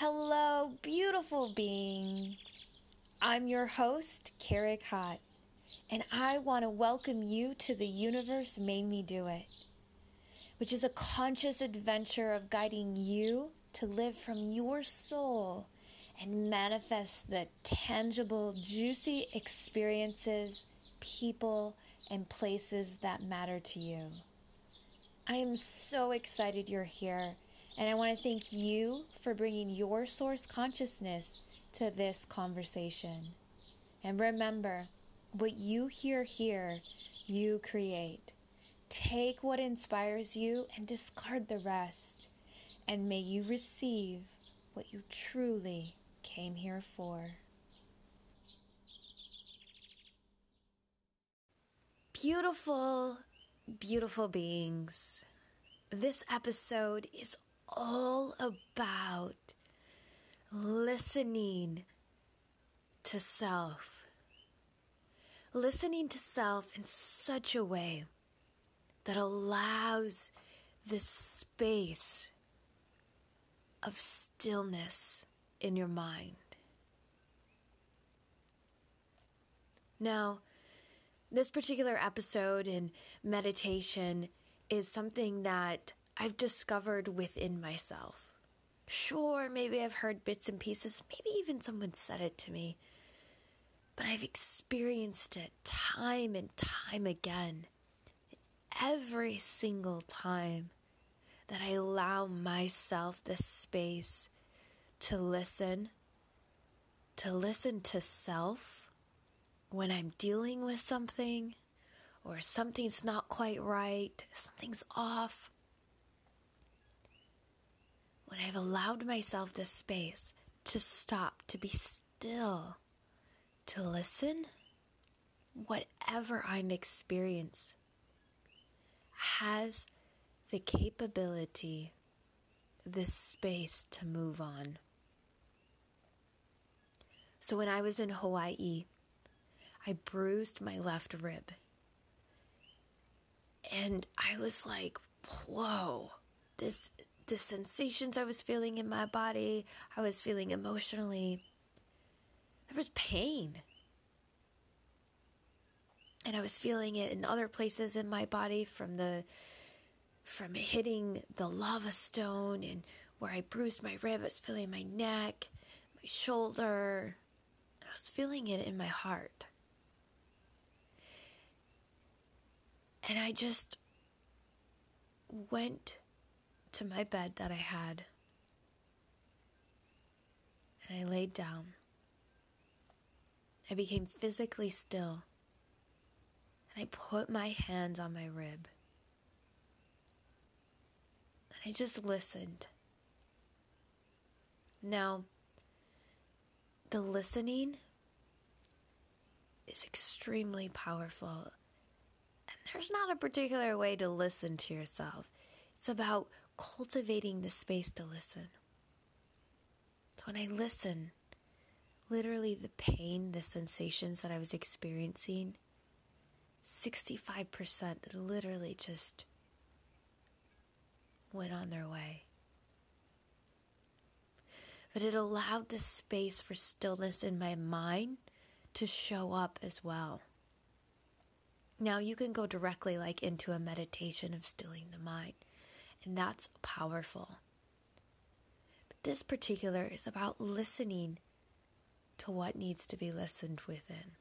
Hello, beautiful beings. I'm your host, Kerry Kott, and I want to welcome you to The Universe Made Me Do It, which is a conscious adventure of guiding you to live from your soul and manifest the tangible, juicy experiences, people, and places that matter to you. I am so excited you're here and I want to thank you for bringing your source consciousness to this conversation. And remember, what you hear here, you create. Take what inspires you and discard the rest. And may you receive what you truly came here for. Beautiful, beautiful beings. This episode is all about listening to self. Listening to self in such a way that allows this space of stillness in your mind. Now, this particular episode in meditation is something that I've discovered within myself. Sure, maybe I've heard bits and pieces, maybe even someone said it to me, but I've experienced it time and time again. Every single time that I allow myself the space to listen, to listen to self when I'm dealing with something or something's not quite right, something's off when I've allowed myself this space to stop, to be still, to listen, whatever I'm experiencing has the capability, this space to move on. So when I was in Hawaii, I bruised my left rib. And I was like, whoa, this the sensations I was feeling in my body, I was feeling emotionally. There was pain. And I was feeling it in other places in my body from the from hitting the lava stone and where I bruised my rib, I was feeling my neck, my shoulder. I was feeling it in my heart. And I just went to my bed that I had. And I laid down. I became physically still. And I put my hands on my rib. And I just listened. Now, the listening is extremely powerful. And there's not a particular way to listen to yourself. It's about cultivating the space to listen. So when I listen, literally the pain, the sensations that I was experiencing, 65% literally just went on their way. But it allowed the space for stillness in my mind to show up as well. Now you can go directly like into a meditation of stilling the mind. And that's powerful. But this particular is about listening to what needs to be listened within.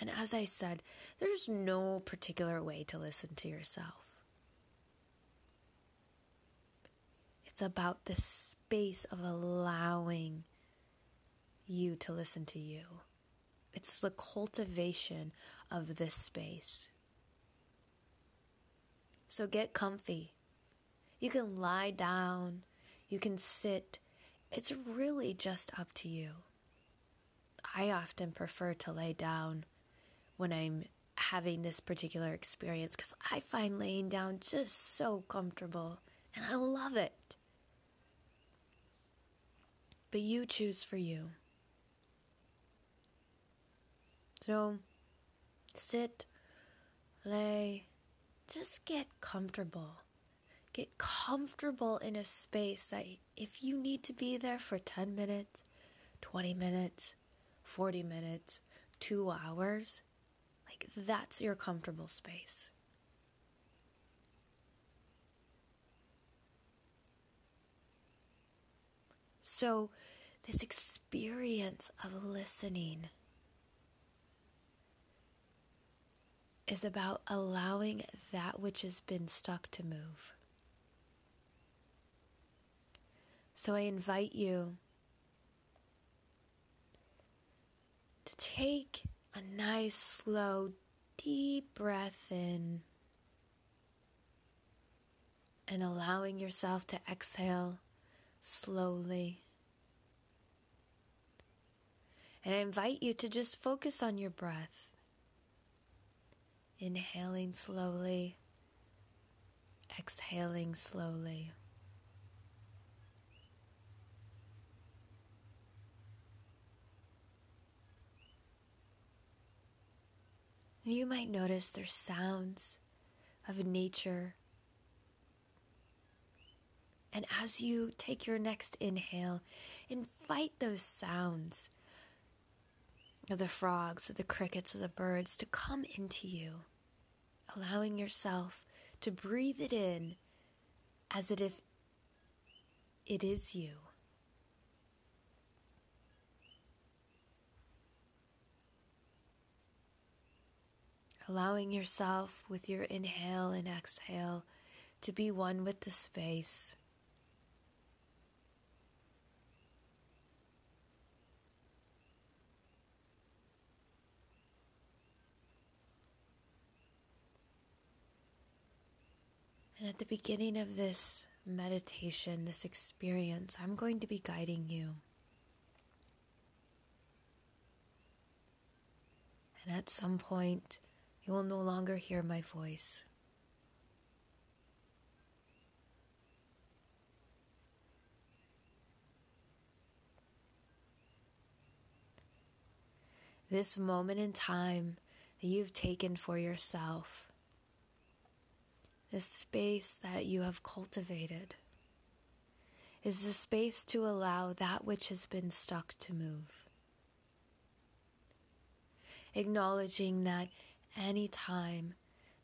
And as I said, there's no particular way to listen to yourself. It's about the space of allowing you to listen to you. It's the cultivation of this space. So get comfy. You can lie down, you can sit. It's really just up to you. I often prefer to lay down when I'm having this particular experience because I find laying down just so comfortable and I love it. But you choose for you. So sit, lay, just get comfortable. Get comfortable in a space that if you need to be there for 10 minutes, 20 minutes, 40 minutes, two hours, like that's your comfortable space. So, this experience of listening is about allowing that which has been stuck to move. So I invite you to take a nice, slow, deep breath in and allowing yourself to exhale slowly. And I invite you to just focus on your breath. Inhaling slowly, exhaling slowly. You might notice there's sounds of nature. And as you take your next inhale, invite those sounds of the frogs, of the crickets, of the birds to come into you, allowing yourself to breathe it in as if it is you. allowing yourself with your inhale and exhale to be one with the space. And at the beginning of this meditation, this experience, I'm going to be guiding you. And at some point, you will no longer hear my voice. This moment in time that you've taken for yourself, this space that you have cultivated, is the space to allow that which has been stuck to move. Acknowledging that any time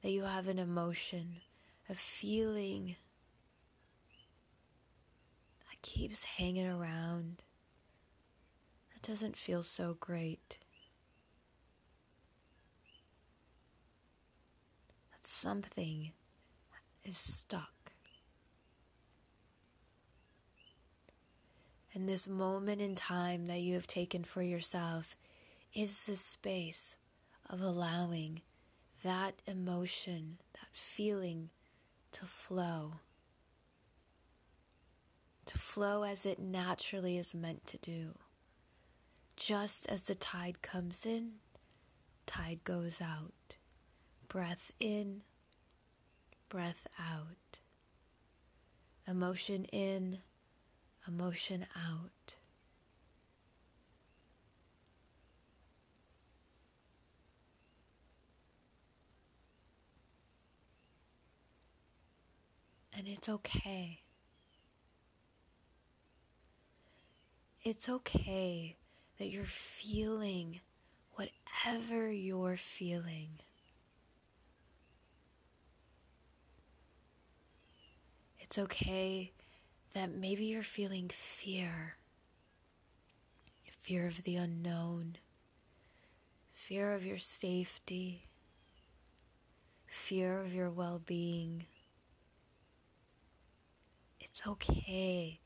that you have an emotion, a feeling that keeps hanging around, that doesn't feel so great. That something is stuck. And this moment in time that you have taken for yourself is the space of allowing that emotion, that feeling to flow. To flow as it naturally is meant to do. Just as the tide comes in, tide goes out. Breath in, breath out. Emotion in, emotion out. And it's okay. It's okay that you're feeling whatever you're feeling. It's okay that maybe you're feeling fear fear of the unknown, fear of your safety, fear of your well being. It's okay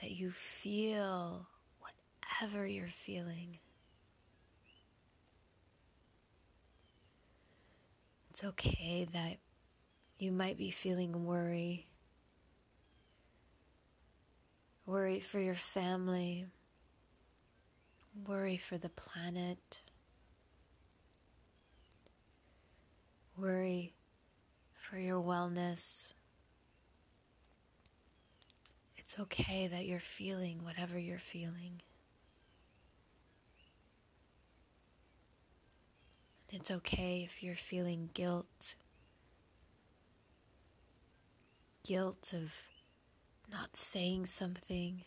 that you feel whatever you're feeling. It's okay that you might be feeling worry. Worry for your family. Worry for the planet. Worry for your wellness. It's okay that you're feeling whatever you're feeling. It's okay if you're feeling guilt, guilt of not saying something,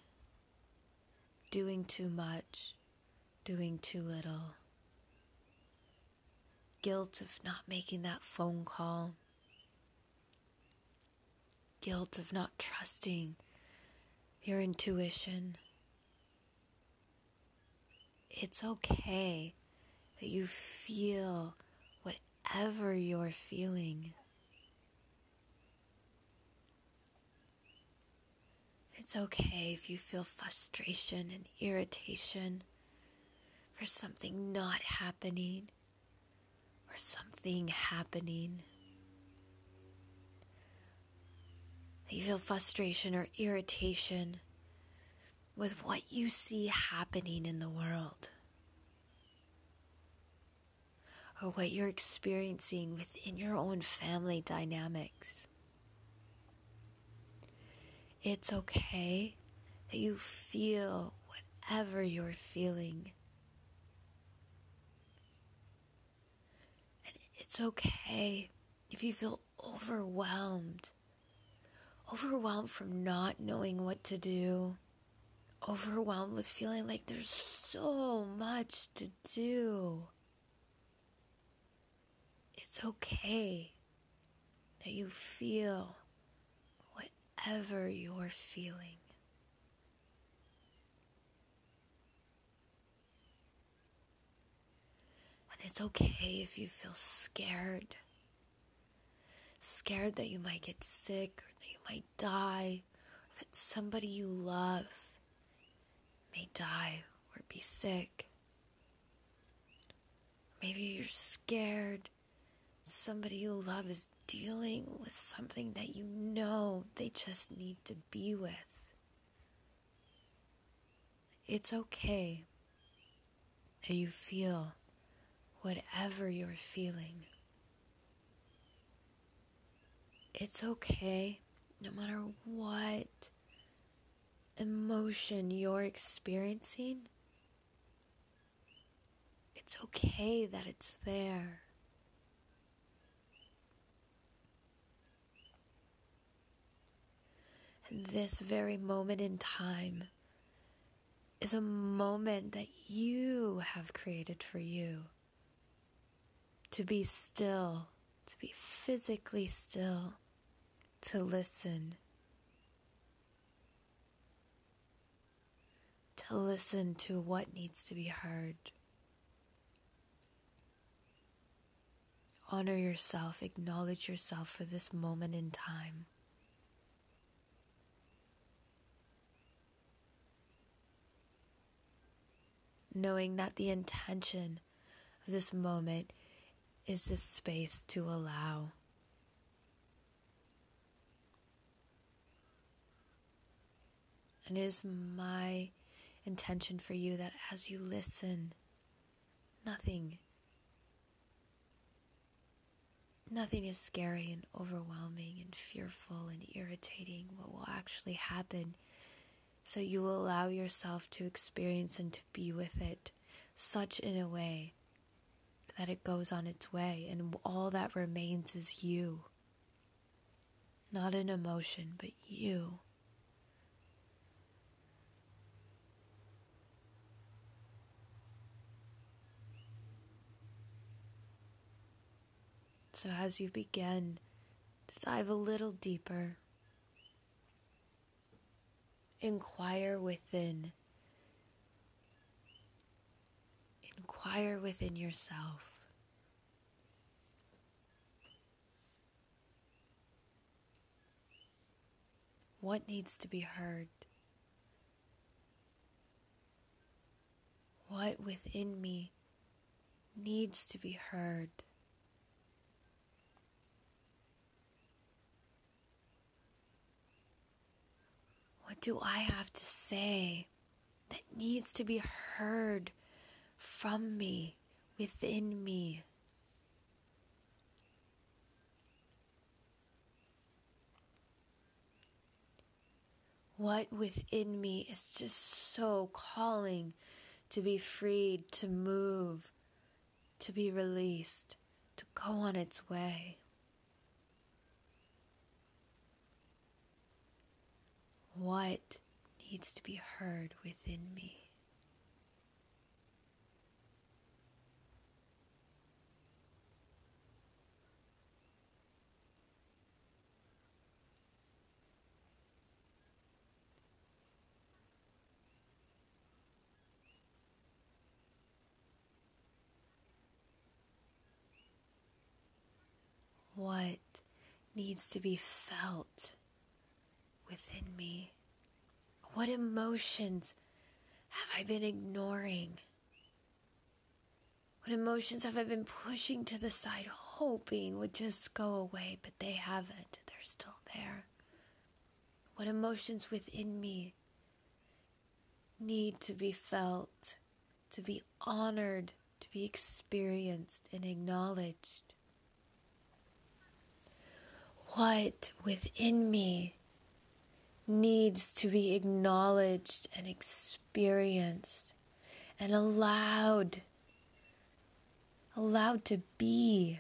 doing too much, doing too little, guilt of not making that phone call, guilt of not trusting your intuition. It's okay that you feel whatever you're feeling. It's okay if you feel frustration and irritation for something not happening or something happening. You feel frustration or irritation with what you see happening in the world or what you're experiencing within your own family dynamics. It's okay that you feel whatever you're feeling. And it's okay if you feel overwhelmed. Overwhelmed from not knowing what to do. Overwhelmed with feeling like there's so much to do. It's okay that you feel whatever you're feeling. And it's okay if you feel scared. Scared that you might get sick or that you might die or that somebody you love may die or be sick. Maybe you're scared somebody you love is dealing with something that you know they just need to be with. It's okay that you feel whatever you're feeling. It's okay no matter what emotion you're experiencing. It's okay that it's there. This very moment in time is a moment that you have created for you. To be still, to be physically still, to listen. To listen to what needs to be heard. Honor yourself, acknowledge yourself for this moment in time. Knowing that the intention of this moment is this space to allow. And it is my intention for you that as you listen, nothing, nothing is scary and overwhelming and fearful and irritating. What will actually happen so you will allow yourself to experience and to be with it such in a way that it goes on its way, and all that remains is you. Not an emotion, but you. So, as you begin to dive a little deeper inquire within. Inquire within yourself. What needs to be heard? What within me needs to be heard? What do I have to say that needs to be heard from me, within me? What within me is just so calling to be freed, to move, to be released, to go on its way? What needs to be heard within me. what needs to be felt within me? What emotions have I been ignoring? What emotions have I been pushing to the side, hoping would just go away, but they haven't? They're still there. What emotions within me need to be felt, to be honored, to be experienced and acknowledged? what within me needs to be acknowledged and experienced and allowed allowed to be.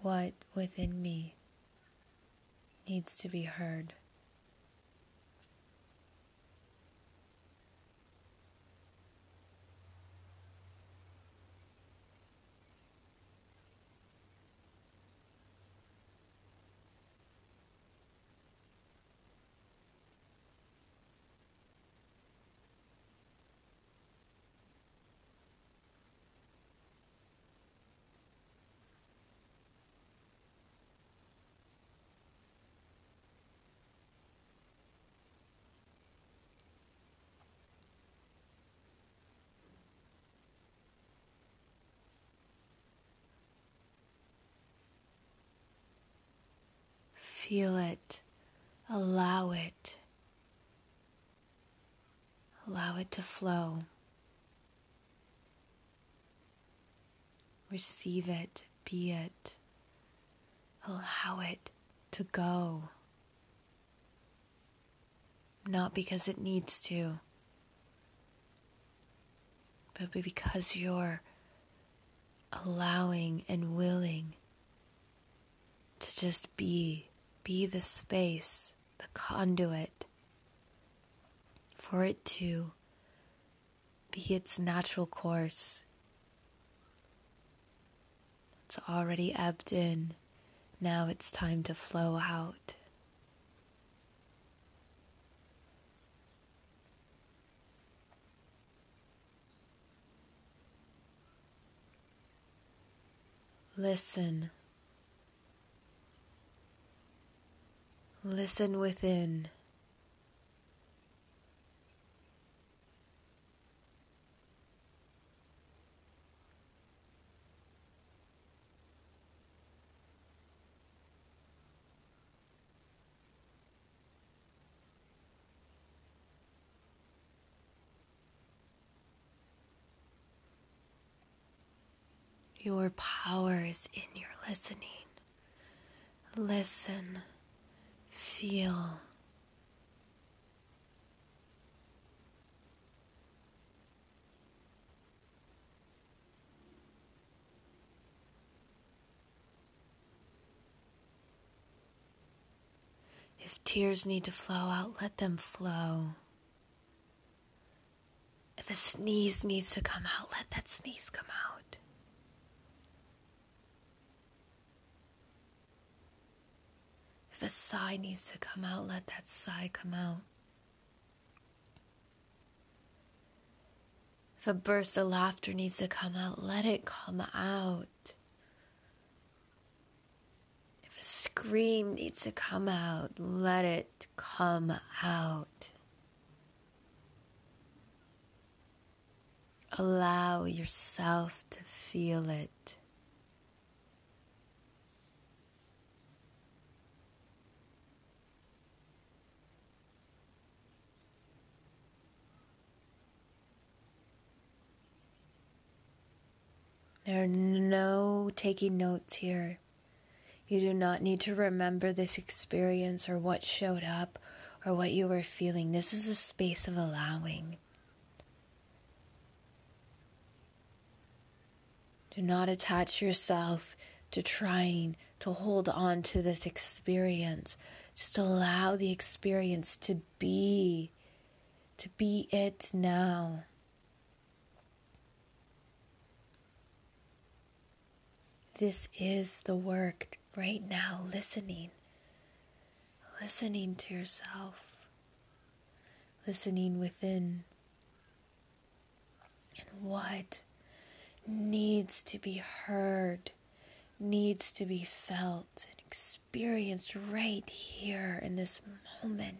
What within me needs to be heard Feel it. Allow it. Allow it to flow. Receive it. Be it. Allow it to go. Not because it needs to, but because you're allowing and willing to just be be the space, the conduit for it to be its natural course. It's already ebbed in. Now it's time to flow out. Listen. Listen within. Your power is in your listening. Listen. Feel. If tears need to flow out, let them flow. If a sneeze needs to come out, let that sneeze come out. A sigh needs to come out, let that sigh come out. If a burst of laughter needs to come out, let it come out. If a scream needs to come out, let it come out. Allow yourself to feel it. There are no taking notes here. You do not need to remember this experience or what showed up or what you were feeling. This is a space of allowing. Do not attach yourself to trying to hold on to this experience. Just allow the experience to be, to be it now. This is the work right now, listening, listening to yourself, listening within, and what needs to be heard, needs to be felt and experienced right here in this moment.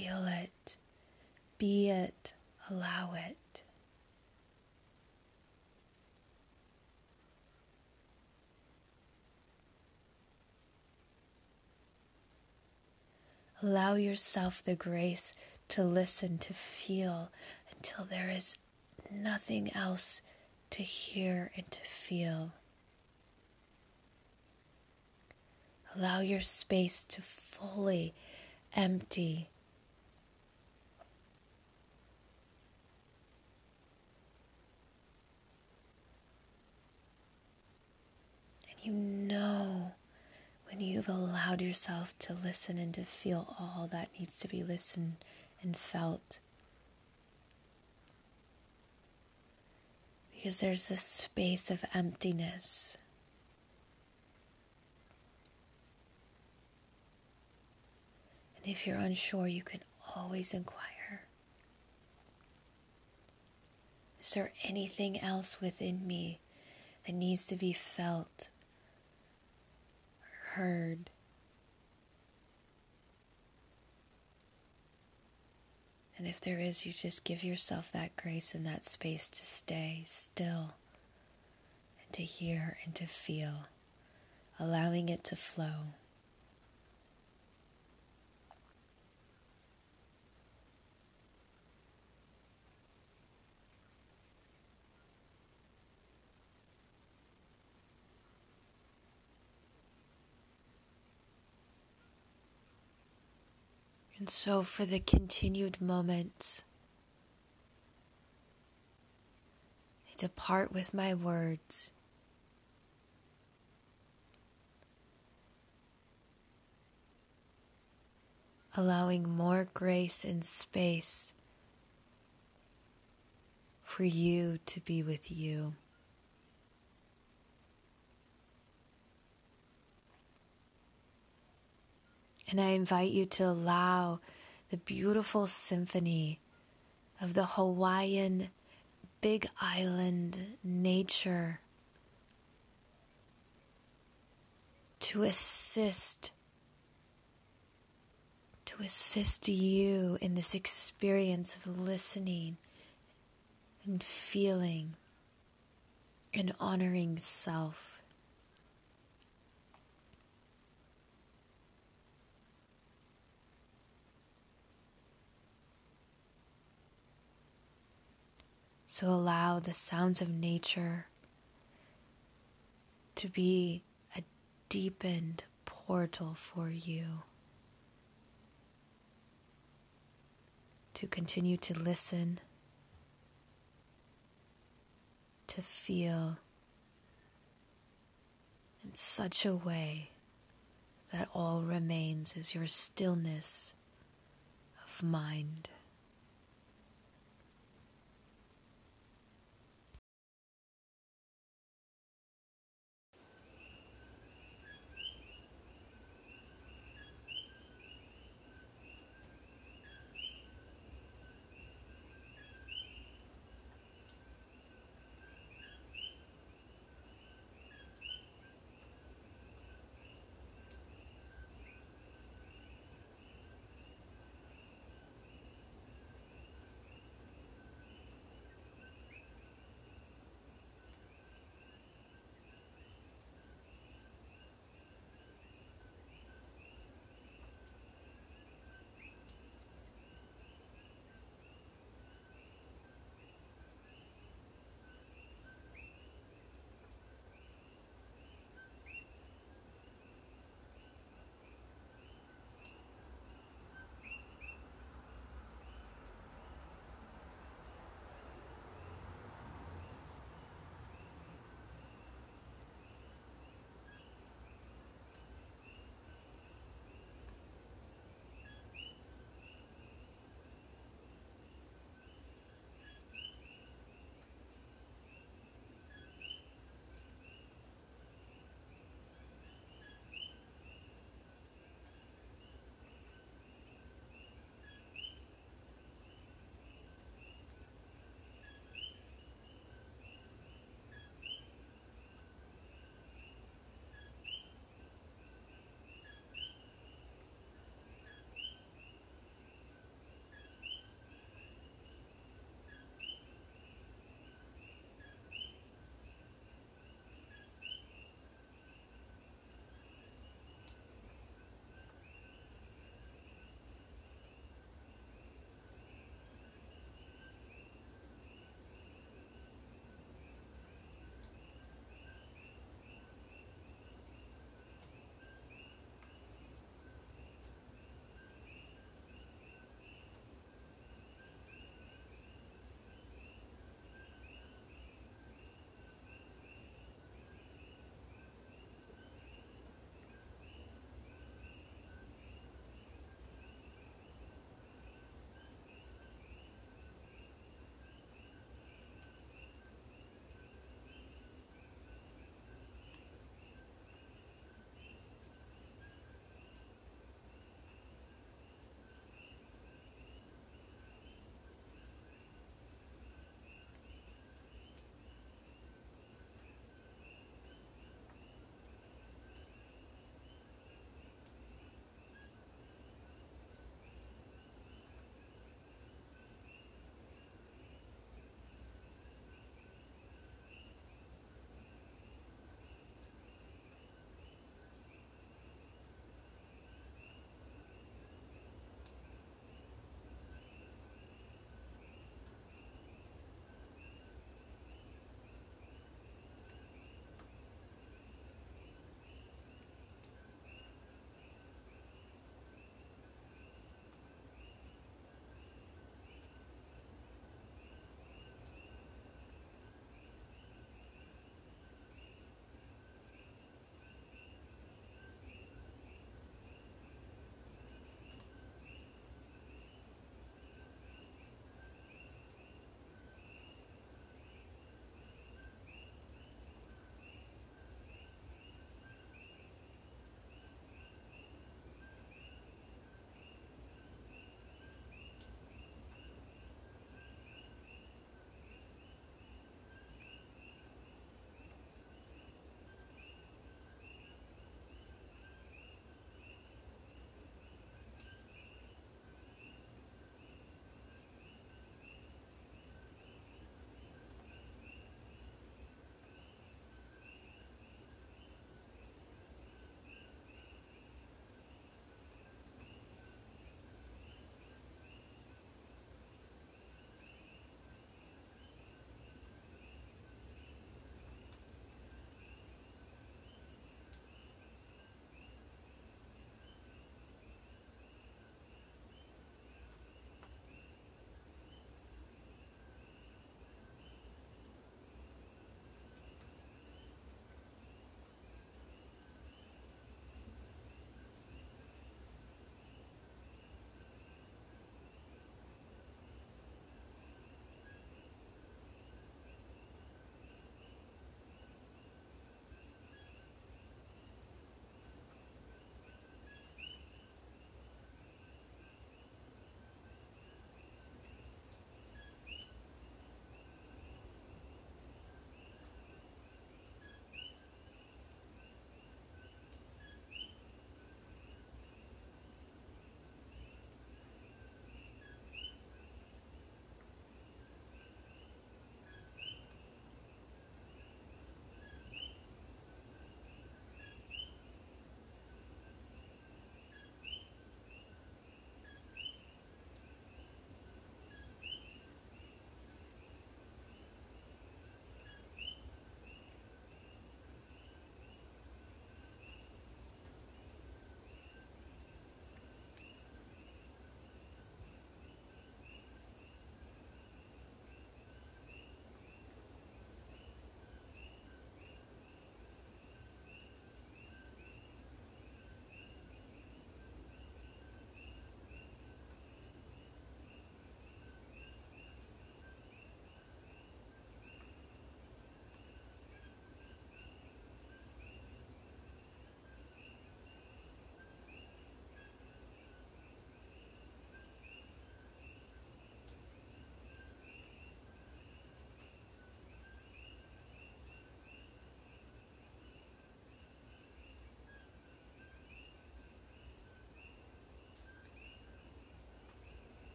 Feel it, be it, allow it. Allow yourself the grace to listen, to feel until there is nothing else to hear and to feel. Allow your space to fully empty. And you know when you've allowed yourself to listen and to feel all that needs to be listened and felt. Because there's this space of emptiness. And if you're unsure, you can always inquire Is there anything else within me that needs to be felt? Heard. And if there is, you just give yourself that grace and that space to stay still and to hear and to feel, allowing it to flow. And so, for the continued moments, I depart with my words. Allowing more grace and space for you to be with you. And I invite you to allow the beautiful symphony of the Hawaiian Big Island nature to assist to assist you in this experience of listening and feeling and honoring self. So allow the sounds of nature to be a deepened portal for you. To continue to listen, to feel in such a way that all remains is your stillness of mind.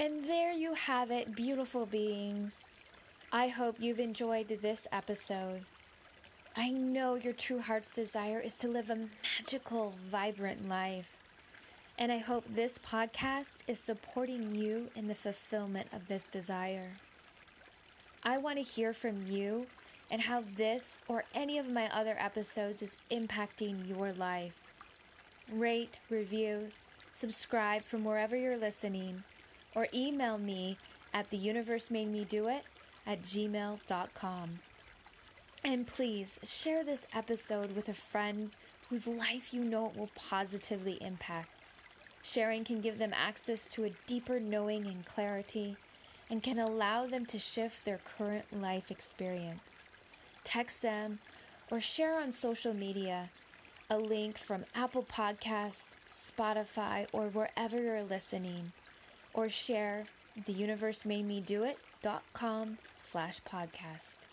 And there you have it, beautiful beings. I hope you've enjoyed this episode. I know your true heart's desire is to live a magical, vibrant life. And I hope this podcast is supporting you in the fulfillment of this desire. I want to hear from you and how this or any of my other episodes is impacting your life. Rate, review, subscribe from wherever you're listening, or email me at theuniversemade at gmail.com. And please share this episode with a friend whose life you know it will positively impact. Sharing can give them access to a deeper knowing and clarity and can allow them to shift their current life experience. Text them or share on social media a link from Apple Podcasts, Spotify, or wherever you're listening, or share theuniversemade slash podcast.